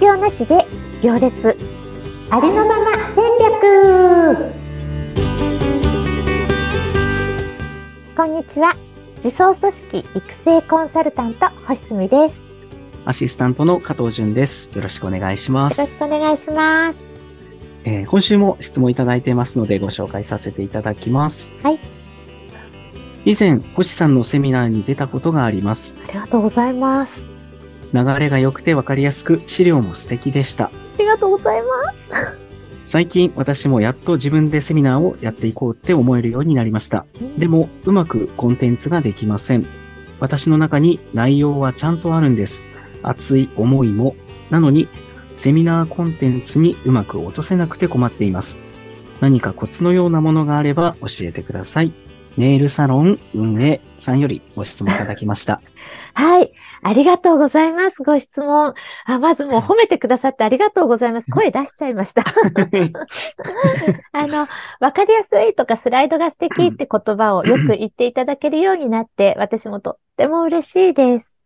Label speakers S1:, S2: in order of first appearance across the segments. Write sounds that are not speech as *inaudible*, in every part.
S1: 業なしで行列ありのまま戦略こんにちは自走組織育成コンサルタント星住です
S2: アシスタントの加藤淳です。よろしくお願いしま
S1: よろ
S2: す。
S1: しくお願いします
S2: えー今週も質問いただいていますのでご紹介させていただきます。
S1: はい。
S2: 以前、星さんのセミナーに出たことがあります。
S1: ありがとうございます
S2: 流れが良くてわかりやすく、資料も素敵でした。
S1: ありがとうございます
S2: 最近、私もやっと自分でセミナーをやっていこうって思えるようになりました。でも、うまくコンテンツができません。私の中に内容はちゃんとあるんです。熱い思いも。なのに、セミナーコンテンツにうまく落とせなくて困っています。何かコツのようなものがあれば教えてください。ネイルサロン運営さんよりご質問いただきました。*laughs*
S1: はい。ありがとうございます。ご質問。あ、まずもう褒めてくださってありがとうございます。声出しちゃいました。*laughs* あの、わかりやすいとかスライドが素敵って言葉をよく言っていただけるようになって、私もとっても嬉しいです。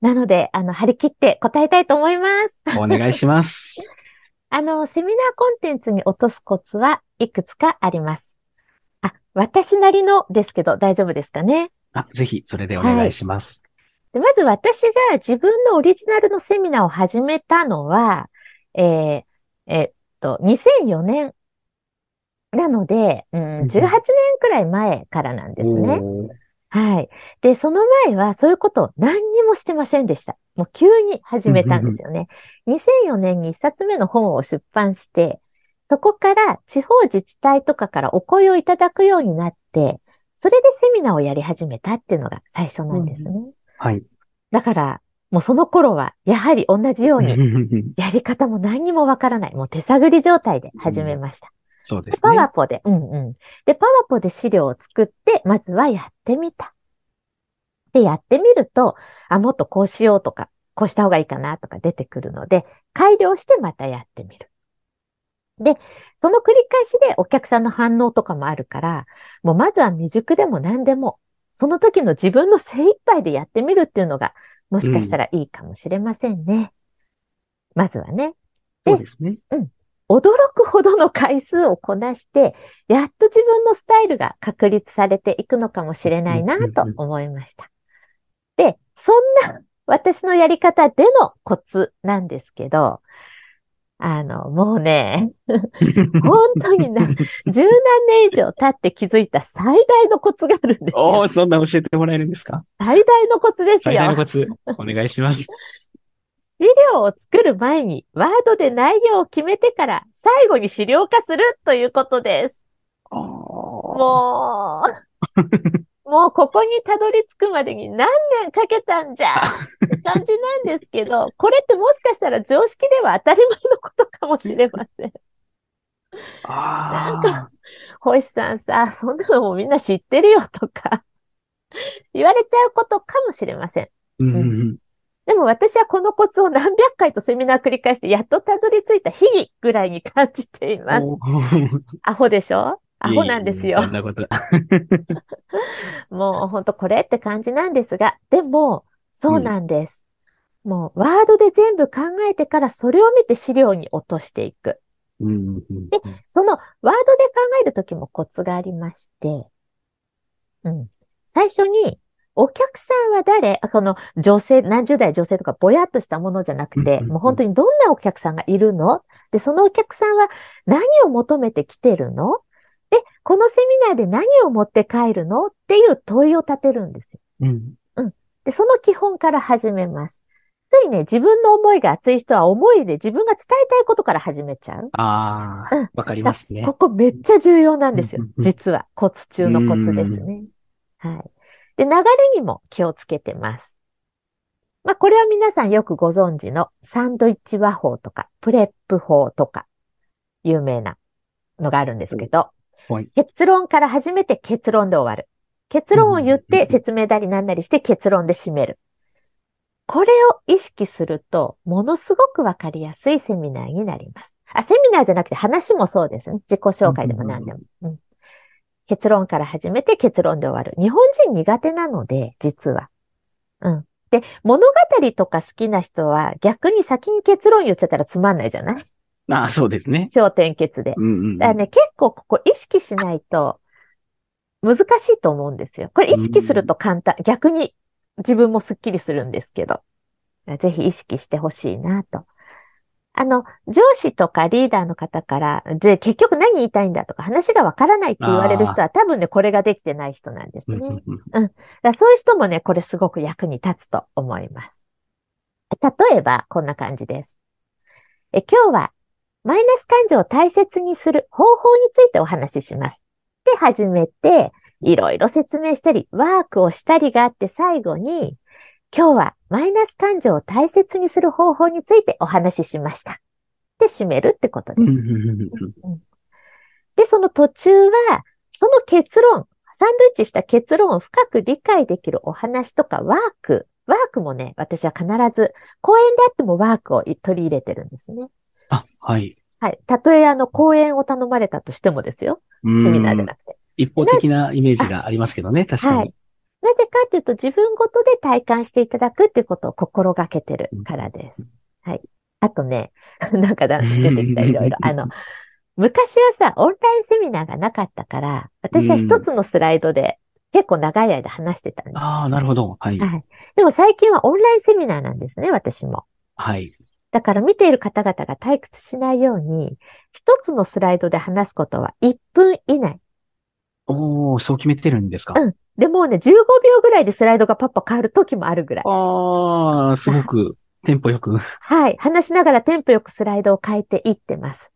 S1: なので、あの、張り切って答えたいと思います。
S2: お願いします。*laughs*
S1: あの、セミナーコンテンツに落とすコツはいくつかあります。あ、私なりのですけど大丈夫ですかね？
S2: あ、ぜひ、それでお願いします。
S1: でまず私が自分のオリジナルのセミナーを始めたのは、えーえっと、2004年なので、うん、18年くらい前からなんですね。はい。で、その前はそういうことを何にもしてませんでした。もう急に始めたんですよね。2004年に一冊目の本を出版して、そこから地方自治体とかからお声をいただくようになって、それでセミナーをやり始めたっていうのが最初なんですね。
S2: はい。
S1: だから、もうその頃は、やはり同じように、やり方も何にもわからない。もう手探り状態で始めました。
S2: そうですね。
S1: パワポで、うんうん。で、パワポで資料を作って、まずはやってみた。で、やってみると、あ、もっとこうしようとか、こうした方がいいかなとか出てくるので、改良してまたやってみる。で、その繰り返しでお客さんの反応とかもあるから、もうまずは未熟でも何でも、その時の自分の精一杯でやってみるっていうのが、もしかしたらいいかもしれませんね。まずはね。
S2: そうですね。
S1: 驚くほどの回数をこなして、やっと自分のスタイルが確立されていくのかもしれないなと思いました。で、そんな私のやり方でのコツなんですけど、あの、もうね、本当にな、十何年以上経って気づいた最大のコツがあるんですよ
S2: おー。そんな教えてもらえるんですか？
S1: 最大のコツです
S2: 最大の
S1: よ。
S2: コツ、お願いします。
S1: 資料を作る前にワードで内容を決めてから最後に資料化するということです。
S2: も
S1: もう、もうここにたどり着くまでに何年かけたんじゃって感じなんですけど、*laughs* これってもしかしたら常識では当たり前のことかもしれません。
S2: あ
S1: なん星さんさ、そんなのもみんな知ってるよとか *laughs* 言われちゃうことかもしれません。
S2: うん
S1: でも私はこのコツを何百回とセミナー繰り返してやっとたどり着いた日々ぐらいに感じています。アホでしょ？アホなんですよ
S2: いえいえそん。なこと。
S1: もうほんとこれって感じなんですが、でも、そうなんです。もうワードで全部考えてからそれを見て資料に落としていく。
S2: うんうん
S1: でそのワードで考えるときもコツがありまして、うん。最初に、お客さんは誰？あこの女性、何十代女性とかぼやっとしたものじゃなくて、
S2: うんうんうん
S1: もう本当にどんなお客さんがいるの？で、そのお客さんは何を求めてきてるの？で、このセミナーで何を持って帰るのっていう問いを立てるんですよ。
S2: うん
S1: で、その基本から始めます。ついね、自分の思いが熱い人は思いで自分が伝えたいことから始めちゃう。うん
S2: ああ、わかりますね
S1: こ。こめっちゃ重要なんですよ
S2: うんうん。うん
S1: 実は。コツ中のコツですね。はい。で、流れにも気をつけてます。まあ、これは皆さんよくご存知のサンドイッチ和法とか、プレップ法とか、有名なのがあるんですけど、
S2: はい
S1: 結論から始めて結論で終わる。結論を言って説明だりなんなりして結論で締める。これを意識すると、ものすごくわかりやすいセミナーになります。あ、セミナーじゃなくて話もそうですね。自己紹介でも何でも。うん結論から始めて結論で終わる。日本人苦手なので、実は。うん。で、物語とか好きな人は逆に先に結論言っちゃったらつまんないじゃない？
S2: ああ、そうですね。
S1: 焦点結で。
S2: うんうん。
S1: だからね、結構ここ意識しないと難しいと思うんですよ。これ意識すると簡単。逆に自分もスッキリするんですけど。ぜひ意識してほしいなと。あの、上司とかリーダーの方から、で、結局何言いたいんだとか話がわからないって言われる人は多分ね、これができてない人なんですね。
S2: うん
S1: だそういう人もね、これすごく役に立つと思います。例えば、こんな感じです。え今日は、マイナス感情を大切にする方法についてお話しします。で、始めて、いろいろ説明したり、ワークをしたりがあって、最後に、今日はマイナス感情を大切にする方法についてお話ししました。で、締めるってことです。で、その途中は、その結論、サンドイッチした結論を深く理解できるお話とかワーク、ワークもね、私は必ず、講演であってもワークを取り入れてるんですね。
S2: あ、はい。
S1: はい。たとえあの、講演を頼まれたとしてもですよ。セ
S2: セ
S1: ミナーじゃなくて。
S2: 一方的なイメージがありますけどね、確かに。
S1: はい。なぜかっていうと、自分ごとで体感していただくっていうことを心がけてるからです。はい。あとね、*laughs* なんかだ出てきたいろいろ。あの、昔はさ、オンラインセミナーがなかったから、私は一つのスライドで結構長い間話してたんです。
S2: ああ、なるほど。はい。
S1: はい。でも最近はオンラインセミナーなんですね、私も。
S2: はい。
S1: だから見ている方々が退屈しないように、一つのスライドで話すことは1分以内。
S2: おー、そう決めてるんですか？
S1: うんでもうね、15秒ぐらいでスライドがパッパ変わる時もあるぐらい。
S2: ああ、すごくテンポよく。
S1: はい。話しながらテンポよくスライドを変えていってます。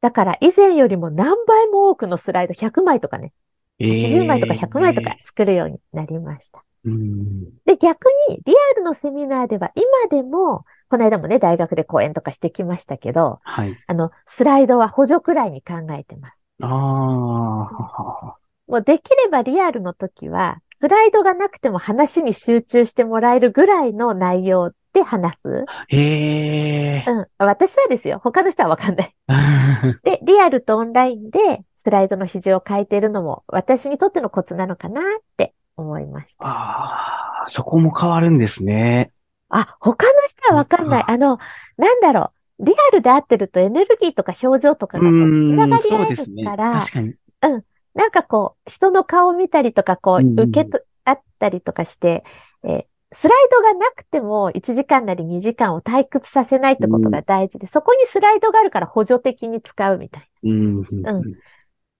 S1: だから以前よりも何倍も多くのスライド、100枚とかね、80枚とか100枚とか作るようになりました。
S2: えー。うん。
S1: で、逆にリアルのセミナーでは今でも、この間もね、大学で講演とかしてきましたけど、
S2: はい。
S1: あの、スライドは補助くらいに考えてます。
S2: ああ、
S1: もうできればリアルの時は、スライドがなくても話に集中してもらえるぐらいの内容で話す。
S2: へえ。
S1: うん。私はですよ。他の人はわかんない。*laughs* で、リアルとオンラインでスライドの比重を変えているのも私にとってのコツなのかなって思いました。
S2: ああ、そこも変わるんですね。
S1: あ、他の人はわかんない。あの、なんだろう。リアルで合ってるとエネルギーとか表情とか
S2: う
S1: がつなが
S2: ん、
S1: り合え
S2: そうですね。
S1: るから、
S2: 確かに。
S1: なんかこう、人の顔を見たりとか、こう、
S2: うんうん
S1: 受けと、あったりとかして、えースライドがなくても1時間なり2時間を退屈させないってことが大事で、そこにスライドがあるから補助的に使うみたい
S2: うん。
S1: うん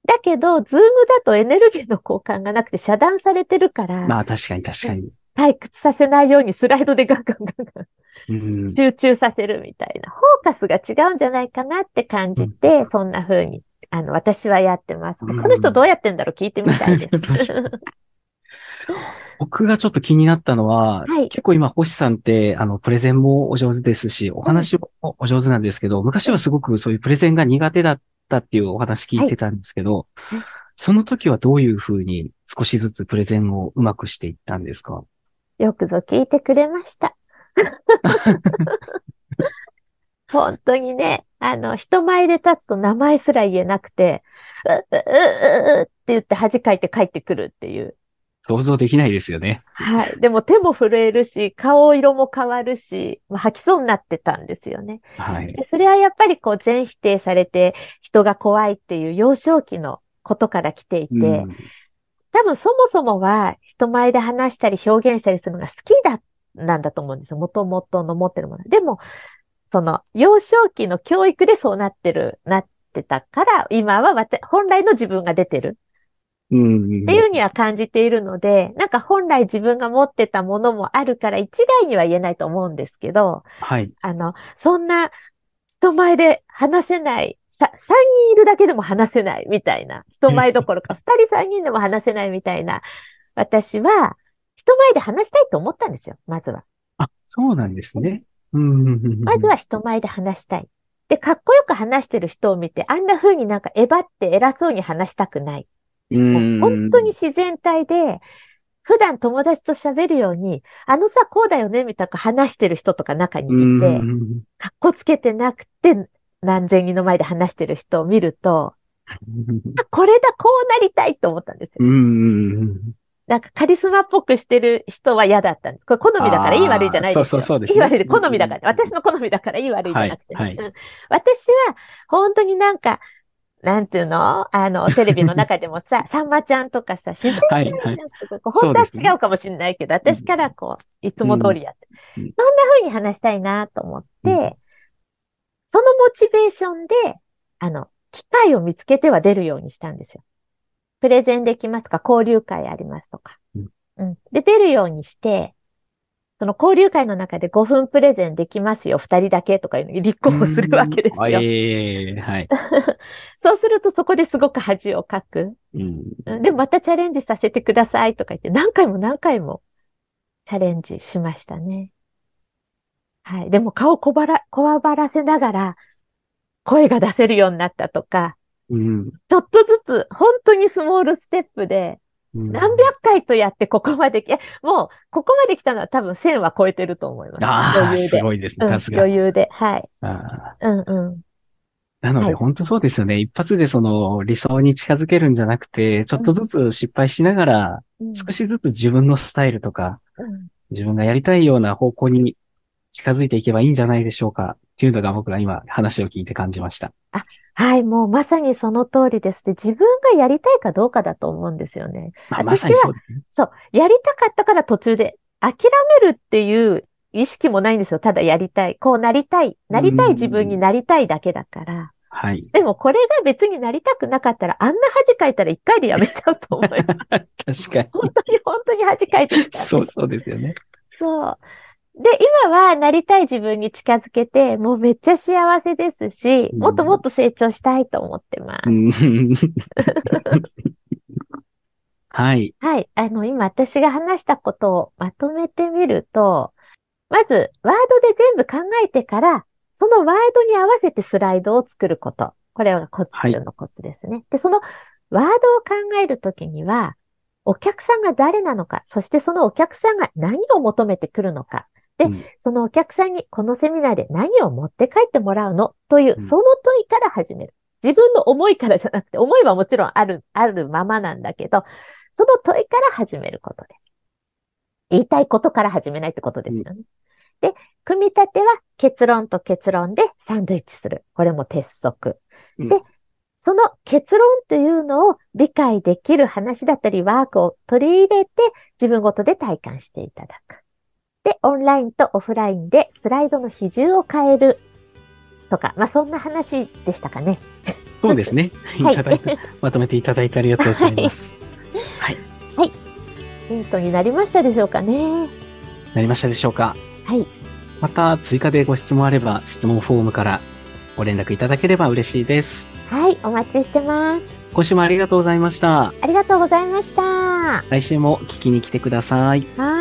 S1: だけど、ズームだとエネルギーの交換がなくて遮断されてるから、
S2: まあ確かに確かに。
S1: 退屈させないようにスライドでガンガンガンガン
S2: うん。
S1: 集中させるみたいな、フォーカスが違うんじゃないかなって感じて、そんな風に、あの、私はやってます。
S2: うん
S1: 他の人どうやってんだろう聞いてみたいで *laughs*
S2: 確
S1: す。
S2: 僕がちょっと気になったのは、
S1: はい
S2: 結構今、星さんって、あの、プレゼンもお上手ですし、お話もお上手なんですけど、昔はすごくそういうプレゼンが苦手だったっていうお話聞いてたんですけど、
S1: はい
S2: その時はどういうふうに少しずつプレゼンをうまくしていったんですか？
S1: よくぞ聞いてくれました。*laughs* 本当にね、あの、人前で立つと名前すら言えなくて、う、う、う、う、うって言って恥かいて帰ってくるっていう。
S2: 想像できないですよね。
S1: はい。でも手も震えるし、顔色も変わるし、まあ、吐きそうになってたんですよね。
S2: はい。
S1: でそれはやっぱりこう全否定されて人が怖いっていう幼少期のことから来ていて、
S2: うん
S1: 多分そもそもは人前で話したり表現したりするのが好きだ、なんだと思うんですよ。もともとの持ってるもの。でも、その幼少期の教育でそうなってる、なってたから、今は本来の自分が出てる
S2: うん。
S1: っていうには感じているので、なんか本来自分が持ってたものもあるから一概には言えないと思うんですけど、
S2: はい。
S1: あの、そんな人前で話せない、さ、3人いるだけでも話せないみたいな、*laughs* 人前どころか2人3人でも話せないみたいな、私は人前で話したいと思ったんですよ、まずは。
S2: あ、そうなんですね。うん。
S1: まずは人前で話したい。で、かっこよく話してる人を見て、あんな風になんかえばって偉そうに話したくない。本当に自然体で、普段友達と喋るように、あのさ、こうだよね、みたいな話してる人とか中にいて、
S2: うん
S1: かっこつけてなくて、何千人の前で話してる人を見ると、あこれだ、こうなりたいと思ったんですよ。
S2: うん。
S1: なんかカリスマっぽくしてる人は嫌だったんです。これ好みだからいい悪いじゃないですよ。
S2: そうそうそうですね
S1: いい悪いで好みだから。私の好みだからいい悪いじゃなくて、
S2: はいはい
S1: うん私は本当になんか、なんていうの？あの、*laughs* テレビの中でもさ、*laughs* さんまちゃんとかさ、自然
S2: はい、はい。
S1: 本当は違うかもしれないけど、私からこう、いつも通りやって。
S2: うんうん
S1: そんな風に話したいなと思って、
S2: うん
S1: そのモチベーションで、あの、機会を見つけては出るようにしたんですよ。プレゼンできますとか、交流会ありますとか。
S2: うん
S1: うん。で、出るようにして、その交流会の中で5分プレゼンできますよ、2人だけとかいうのに立候補するわけです
S2: うん
S1: よ。
S2: ええはい。*laughs*
S1: そうするとそこですごく恥をかく。
S2: うん。
S1: うんで、またチャレンジさせてくださいとか言って、何回も何回もチャレンジしましたね。はい。でも顔こばら、こわばらせながら、声が出せるようになったとか、
S2: うん。
S1: ちょっとずつ、本当にスモールステップで、
S2: うん
S1: 何百回とやってここまでもう、ここまで来たのは多分1000は超えてると思います。
S2: ああ。すごいですね。
S1: うん
S2: さすが。
S1: 余裕で。はい。
S2: あ
S1: うんうん。
S2: ーなので、
S1: はい
S2: 本当そうですよね。一発でその理想に近づけるんじゃなくて、ちょっとずつ失敗しながら、
S1: うん
S2: 少しずつ自分のスタイルとか、
S1: うん
S2: 自分がやりたいような方向に近づいていけばいいんじゃないでしょうか。っていうのが僕が今話を聞いて感じました。
S1: はい、もうまさにその通りです。で、自分がやりたいかどうかだと思うんですよね。
S2: まあ、まさにそうですね。
S1: そう。やりたかったから途中で諦めるっていう意識もないんですよ。ただやりたい。こうなりたい。なりたい自分になりたいだけだから。
S2: はい。
S1: でもこれが別になりたくなかったら、あんな恥かいたら一回でやめちゃうと思います。*laughs*
S2: 確か
S1: 本当に本当に恥かいてき
S2: に。
S1: た。
S2: そうそうですよね。
S1: そう。で、今はなりたい自分に近づけて、もうめっちゃ幸せですし、
S2: うん
S1: もっともっと成長したいと思ってます。
S2: うんはい。*laughs*
S1: はい。あの、今私が話したことをまとめてみると、まず、ワードで全部考えてから、そのワードに合わせてスライドを作ること。これがコツ
S2: はい
S1: のコツですね。で、そのワードを考えるときには、お客さんが誰なのか、そしてそのお客さんが何を求めてくるのか、で
S2: うん
S1: そのお客さんにこのセミナーで何を持って帰ってもらうの？という、
S2: うん
S1: その問いから始める。自分の思いからじゃなくて、思いはもちろんある、あるままなんだけど、その問いから始めることです。言いたいことから始めないってことですよね。で、組み立ては結論と結論でサンドイッチする。これも鉄則。
S2: うん
S1: で、その結論というのを理解できる話だったりワークを取り入れて自分ごとで体感していただく。で、オンラインとオフラインでスライドの比重を変えるとか、まあそんな話でしたかね。
S2: そうですね。*laughs*
S1: はい *laughs*
S2: まとめていただいてありがとうございます。
S1: ヒントになりましたでしょうかね。
S2: なりましたでしょうか
S1: はい。
S2: また追加でご質問あれば質問フォームからご連絡いただければ嬉しいです。
S1: はい、お待ちしてます。
S2: 今週もありがとうございました。
S1: ありがとうございました。は
S2: 来週も聞きに来てください。
S1: ーい。